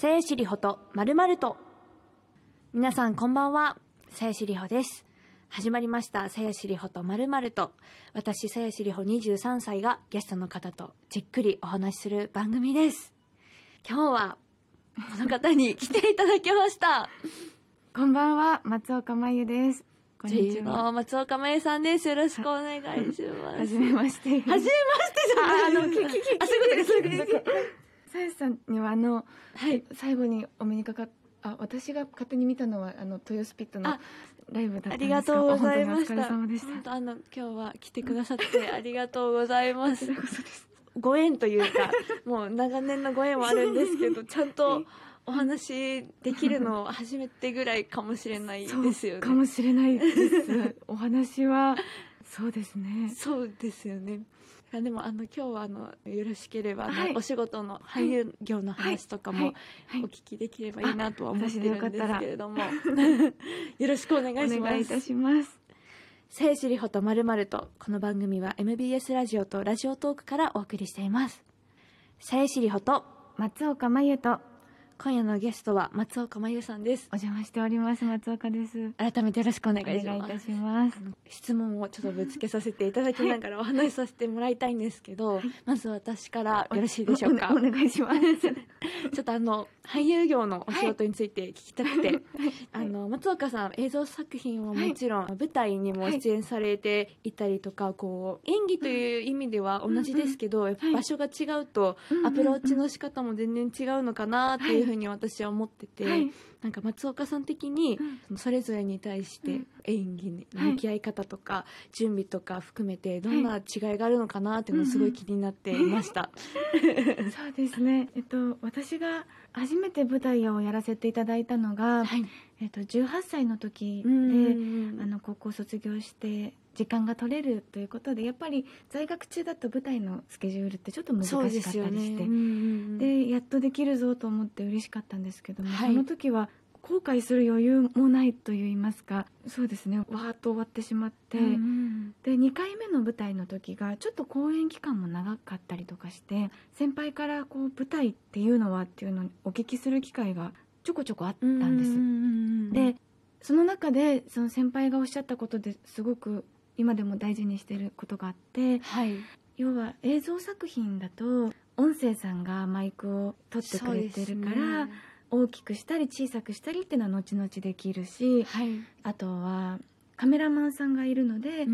聖子里穂とまるまると。皆さんこんばんは。聖子里穂です。始まりました。聖子里穂とまるまると。私、聖子里穂23歳がゲストの方とじっくりお話しする番組です。今日は、この方に来ていただきました。こんばんは、松岡真由です。こんにちは。の松岡真由さんです。よろしくお願いします。はじめまして。はじめましてじゃないああの、あ、そういうことです、そういうことです。さやさんにはあの、はい。最後にお目にかかっあ、私が勝手に見たのは、あの、豊洲ピットのあライブだったんあですりがとうございました。あの、今日は来てくださって ありがとうございます。ご縁というか、もう長年のご縁はあるんですけど、ちゃんとお話できるの初めてぐらいかもしれないですよね。かもしれないです。お話は、そうですね。そうですよね。あでもあの今日はあのよろしければはいお仕事の俳優業の話とかもお聞きできればいいなとは思ってるんですけれども、あ よろしくお願おいします。願いいたします。聖子里穂とまるまると、この番組は MBS ラジオとラジオトークからお送りしています。聖子里穂と、松岡真由と今夜のゲストは松岡真由さんです。お邪魔しております、松岡です。改めてよろしくお願おいします。願いいたしますあ。の質問をちょっとぶつけさせていただきながらお話しさせてもらいたいんですけど、まず私からよろしいでしょうか？おお願いします。ちょっとあの、俳優業のお仕事について聞きたくて、あの、松岡さん映像作品はもちろん、舞台にも出演されていたりとか、こう、演技という意味では同じですけど、場所が違うと、アプローチの仕方も全然違うのかなっていうふうに私は思ってて、はい。なんか松岡さん的に、それぞれに対してうん。演技に向き合い方とか、準備とか含めてどんな違いがあるのかなっていうのをすごい気になっていました。そうですね。えっと、私が初めて舞台をやらせていただいたのが、はい。えっと、18歳の時うで、ん。あの、高校卒業して、時間が取れるということで、やっぱり在学中だと舞台のスケジュールってちょっと難しかったりして、うんうんうんで、やっとできるぞと思って嬉しかったんですけども、はい。その時は後悔する余裕もないと言いますか、そうですね、わーっと終わってしまって、うんうんで2回目の舞台の時がちょっと公演期間も長かったりとかして先輩からこう舞台っていうのはっていうのをお聞きする機会がちょこちょこあったんです、うんうんうん。でその中でその先輩がおっしゃったことですごく今でも大事にしてることがあってはい。要は映像作品だと音声さんがマイクを取ってくれてるから、ね大きくしたり小さくしたりっていうのは後々できるしはい。あとはカメラマンさんがいるので、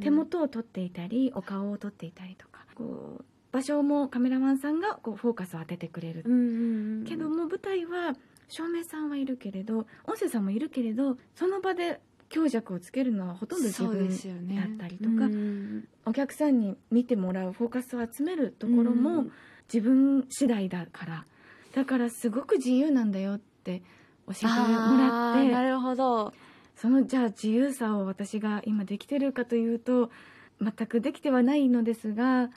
手手元を撮っていたりお顔を撮っていたりとかこう場所もカメラマンさんがこうフォーカスを当ててくれる、うんうんうんけども舞台は照明さんはいるけれど音声さんもいるけれどその場で強弱をつけるのはほとんど自分だったりとか、うんうんお客さんに見てもらうフォーカスを集めるところうもん自分次第だからだからすごく自由なんだよって教えてもらってなるほど。そのじゃあ自由さを私が今できてるかというと全くできてはないのですが、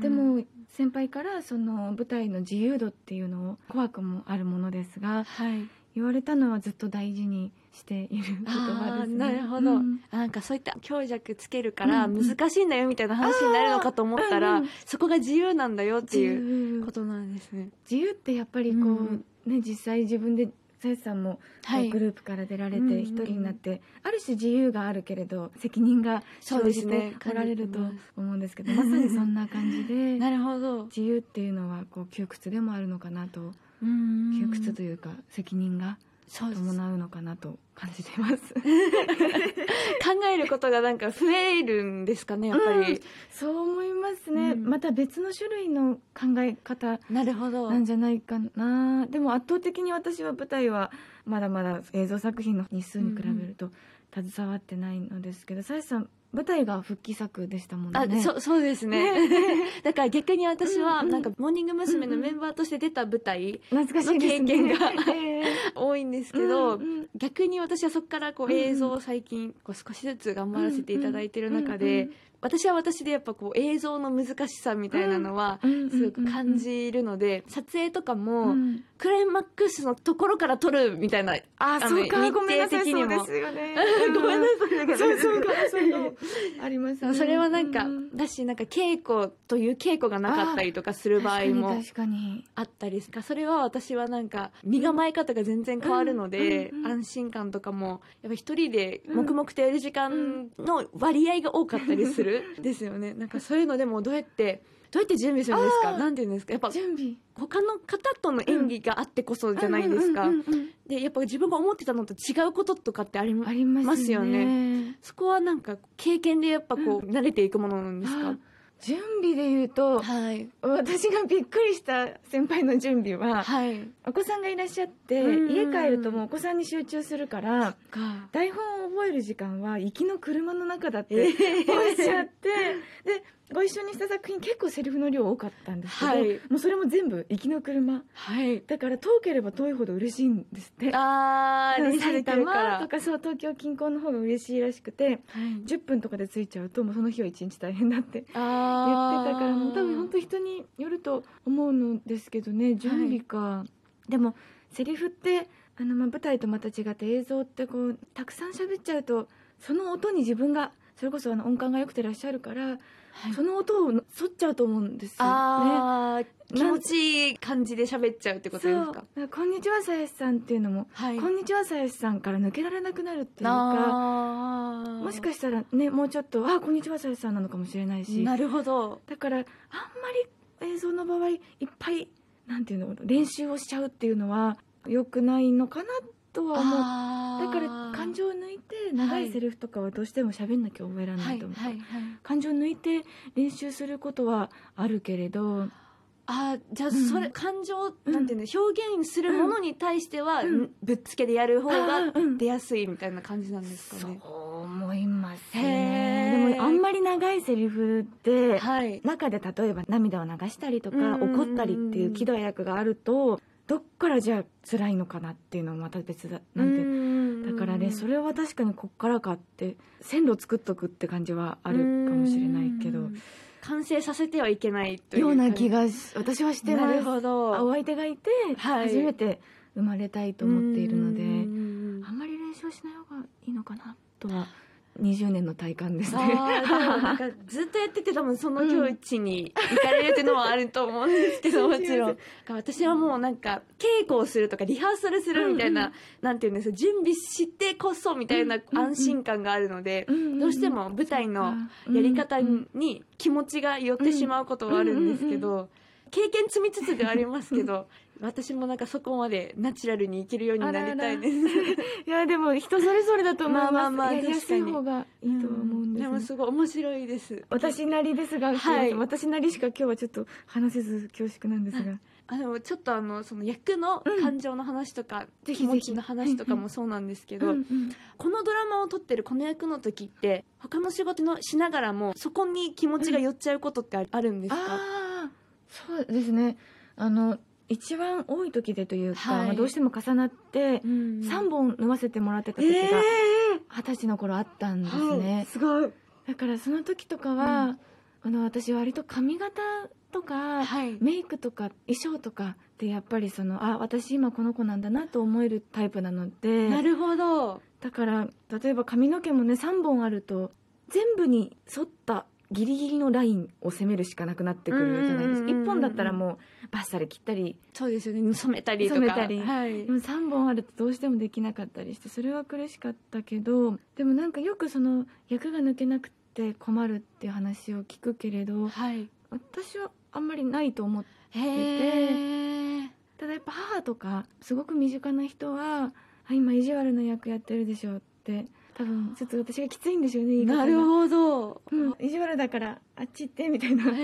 でも先輩からその舞台の自由度っていうのを怖くもあるものですがはい。言われたのはずっと大事にしている言葉ですね。なるほど。うんなんかそういった強弱つけるからうんうん。難しいんだよみたいな話になるのかと思ったら、うんうんそこが自由なんだよっていうことなんですね。自由ってやっぱりこう、うん。ね実際自分でさやさんも、はい。グループから出られうんうん。て一人になって、ある種自由があるけれど責任がそう生じですね。ておられると思うんですけどまさにそんな感じで なるほど。自由っていうのはこう窮屈でもあるのかなとうん窮屈というか責任が伴うのかなと感じてます。考えることがなんか増えるんですかね、やっぱり。そう思いますね、うん。また別の種類の考え方なるほど。なんじゃないかな。でも圧倒的に私は舞台はまだまだ映像作品の日数に比べると携わってないのですけどさやさん舞台が復帰作でしたもんね。あ、そ、そうですね。だから逆に私は、なんか、モーニング娘。のメンバーとして出た舞台の経験がええ。多いんですけど、うんうん。逆に私はそこからこううん映像を最近、こう少しずつ頑張らせていただいてる中うんでうん、私は私でやっぱこう映像の難しさみたいなのはすごく感じるので、撮影とかも、うん。クライマックスのところから撮るみたいな、あ、のそうか、日ごめんなさい、そうですよね。ごめんなさい。そうそうか、そうか。ありますね。それはなんか、うん。だしなんか稽古という稽古がなかったりとかする場合も確かにあったりするそれは私はなんか身構え方が全然変わるので、安心感とかもやっぱ一人で黙々とやる時間の割合が多かったりする。ですよね。なんかそういうのでもどうやってどうやって準備するんですか？なんていうんですか？やっぱ準備。他の方との演技があってこそじゃないですか、でやっぱ自分が思ってたのと違うこととかってあります？よね。そこはなんか経験でやっぱこう、慣れていくものなんですか？あ準備で言うとはい。私がびっくりした先輩の準備ははい。お子さんがいらっしゃってうん。家帰るともうお子さんに集中するからか。台本を覚える時間は行きの車の中だってえおっしゃってでご一緒にした作品結構セリフの量多かったんですけど、はい。もうそれも全部行きの車はい。だから遠ければ遠いほど嬉しいんですって。あー練習埼玉とかそう東京近郊の方が嬉しいらしくてはい。10分とかで着いちゃうともうその日は一日大変だって言ってあたからもう多分本当人によると思うのですけどね準備か、でもセリフってあのまあ舞台とまた違って映像ってこうたくさん喋っちゃうとその音に自分がそれこそあの音感が良くてらっしゃるから、はい。その音を沿っちゃうと思うんですよね。気持ちいい感じで喋っちゃうってことですか？こんにちはさやしさん」っていうのもはい。こんにちはさやしさん」から抜けられなくなるっていうかもしかしたらねもうちょっと「あこんにちはさやしさん」なのかもしれないし。なるほど。だからあんまり映像の場合いっぱいなんていうの練習をしちゃうっていうのは良くないのかなとは思う。だから感情を抜いて長いセリフとかはどうしても喋んなきゃ覚えられなはいいと思う、はいはい感情を抜いて練習することはあるけれど。あーじゃあうん。それ、感情うん。なんていうの表現するものに対しては、うん。ぶっつけでやる方が出やすいみたいな感じなんですかそうね、思いますへねー。でもあんまり長いセリフではい。中で例えば涙を流したりとかうん。怒ったりっていう喜怒哀楽があるとどっからじゃあ辛いのかなっていうのもまた別だなんて。だからねそれれは確かにこっからかって線路作っとくって感じはあるかもしれないけど。完成させてはいけないというような気が私はしてます。なるほど。お相手がいてはい。初めて生まれたいと思っているのでうん。あんまり練習しない方がいいのかなとは20年の体感ですね。ずっとやってて多分その境地に行かれるっていうのはあると思うんですけど、うん。もちろん。私はもうなんか稽古をするとかリハーサルするみたいな、うんなんていうんですか準備してこそみたいなうん安心感があるので、んんん。どうしても舞台のやり方に気持ちが寄ってしまうことはあるんですけど、経験積みつつではありますけど私もなんかそこまでナチュラルにいけるようになりたいです。いやでも人それぞれだと思います。まあまあまあやりやすい方がいいとは思うんです、でもすごい面白いです。私なりですが、はい。私なりしか今日はちょっと話せず恐縮なんですが、あのちょっとあのその役のうん。感情の話とか、ぜひぜひ。気持ちの話とかもそうなんですけど、うんうん。このドラマを撮ってるこの役の時って他の仕事のしながらもそこに気持ちが寄っちゃうことってああるんですか、ああそうですね。あの一番多い時でというか、はい。まあ、どうしても重なってうん。3本飲ませてもらってたえ時がー。二十歳の頃あったんですはい。ね、すごい。だからその時とかは、あの私割と髪型とか、はい。メイクとか衣装とかってやっぱりそのあ私今この子なんだなと思えるタイプなのでなるほど。だから例えば髪の毛もね3本あると全部に沿ったギリギリのラインを攻めるしかなくなってくるじゃないですか。うんうんうんうん。1本だったらもうバッサリ切ったり。そうですよね。染めたりとか。染めたり。はい。でも3本あるとどうしてもできなかったりしてそれは苦しかったけど。でもなんかよくその役が抜けなくて困るっていう話を聞くけれどはい。私はあんまりないと思ってへえただやっぱ母とかすごく身近な人はあ今意地悪な役やってるでしょって多分ちょっと私がきついんでしょうねなるほど。うん、意地悪だからあっち行ってみたいな感感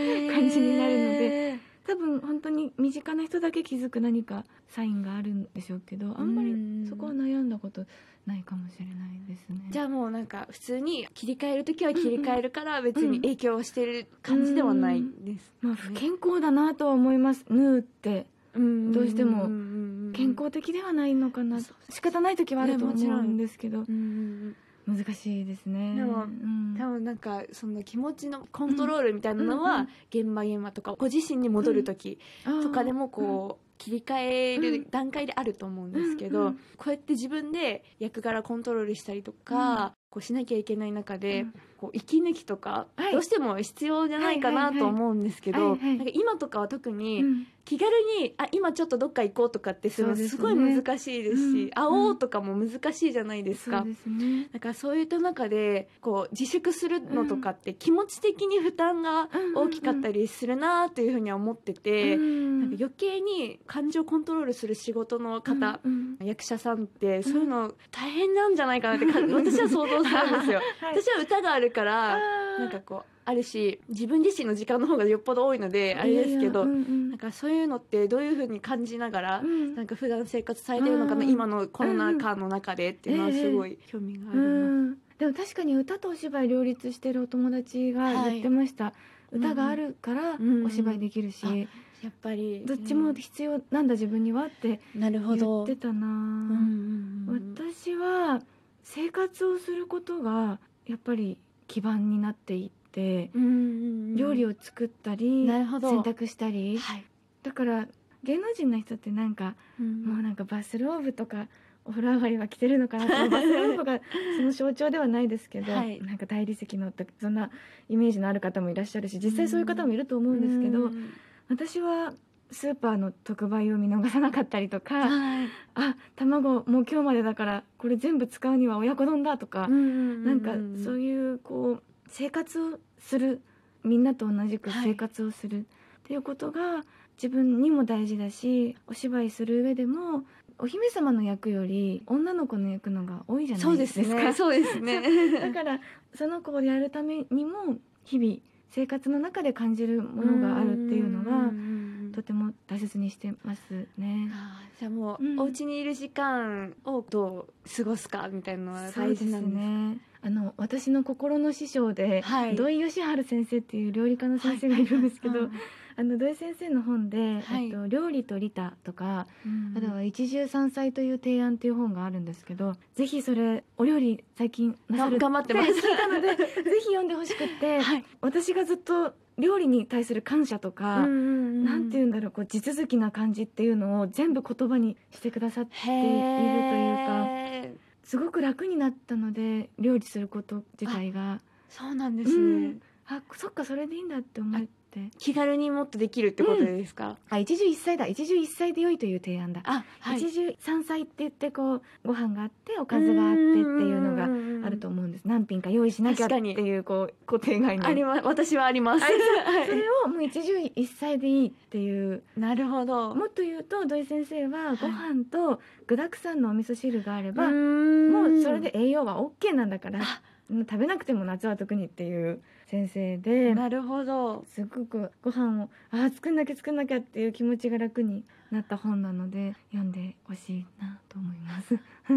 じになるので。多分本当に身近な人だけ気づく何かサインがあるんでしょうけどあんまうん。りそこは悩んだことないかもしれないですね。じゃあもうなんか普通に切り替える時は切り替えるから別に影響してる感じではないです、まあ不健康だなとは思います。ヌーって。うんどうしてもん健康的ではないのかな、仕方ない時はあると思ねもちろん。うんですけど、うん難しいですね。でもうん。多分なんかその気持ちのコントロールみたいなのは現場現場とかご自身に戻る時とかでもこう切り替える段階であると思うんですけどこうやって自分で役柄コントロールしたりとかこうしなきゃいけない中で、うん。こう息抜きとか、はい。どうしても必要じゃないかなと思うんですけど、なんか今とかは特にうん。気軽にあ今ちょっとどっか行こうとかってするのすごい難しいですしうん。会おうとかも難しいじゃないですか。そうですねだからそういった中でこう自粛するのとかって気持ち的に負担が大きかったりするなというふうには思ってて、うん。なんか余計に感情コントロールする仕事の方、うんうん。役者さんってそういうの大変なんじゃないかなってか 私は想像するんですよ。はい。私は歌があるからなんかこうあるし自分自身の時間の方がよっぽど多いのであれですけど、うんうん。なんかそういうのってどういうふうに感じながら、うん。なんか普段生活されてるのかな、うん。今のコロナ禍の中でっていうのはすごい興味があるうな。ん。でも確かに歌とお芝居両立してるお友達が言ってました、歌があるからうんお芝居できるし、うんやっぱりどっちも必要なんだ自分にはってなるほ言ど。ってたな、うんうんうん。私は生活をすることがやっぱり基盤になっていって、うんうんうん料理を作ったり洗濯したり。はい、だから芸能人の人ってなんかうん。もうなんかバスローブとかお風呂上がりは着てるのかなと バスローブがその象徴ではないですけど、はい。なんか大理石のそんなイメージのある方もいらっしゃるし実際そういう方もいると思うんですけど、うん。私はスーパーの特売を見逃さなかったりとか、はい。あ卵もう今日までだからこれ全部使うには親子丼だとか、なんかそういうこう生活をするみんなと同じくはい。生活をする。っていうことが自分にも大事だしお芝居する上でもお姫様の役より女の子の役のが多いじゃなそうでいですすか。ね。そうですね。だからその子をやるためにも日々生活の中で感じるものがあるっていうのはとても大切にしてますね。じゃあもう、うん。お家にいる時間をどう過ごすかみたいなのは大事なんですね。あの私の心の師匠で、はい。土井善晴先生っていう料理家の先生がい。るんですけど、はい。あの土井先生の本で、はい。えっと料理と利他とか、うん。あとは一汁三菜という提案っていう本があるんですけど、ぜひそれお料理最近なさる頑張ってます。聞いたので、ぜひ読んでほしくって、はい。私がずっと料理に対する感謝とか。なんていうんだろうこう地続きな感じっていうのを全部言葉にしてくださっているというかすごく楽になったので料理すること自体が。そうなんですね、うん。あそっかそれでいいんだって思って。気軽にもっとできるってことですか、あ一汁一菜だ。一汁一菜で良いという提案だ、あはい。一汁三菜って言ってこうご飯があっておかずがあってっていうのがあると思うんです。何品か用意しなきゃっていうこう固定概念。ありま私はあります。あ はい。それをもう一汁一菜でいいっていう。なるほど。もっと言うと土井先生はご飯と具だくさんのお味噌汁があれば、ももうそれで栄養は OK なんだからあ。食べなくても夏は特にっていう先生でなるほどすごくご飯をあー作んなきゃ作んなきゃっていう気持ちが楽になった本なので読んでほしいなと思います。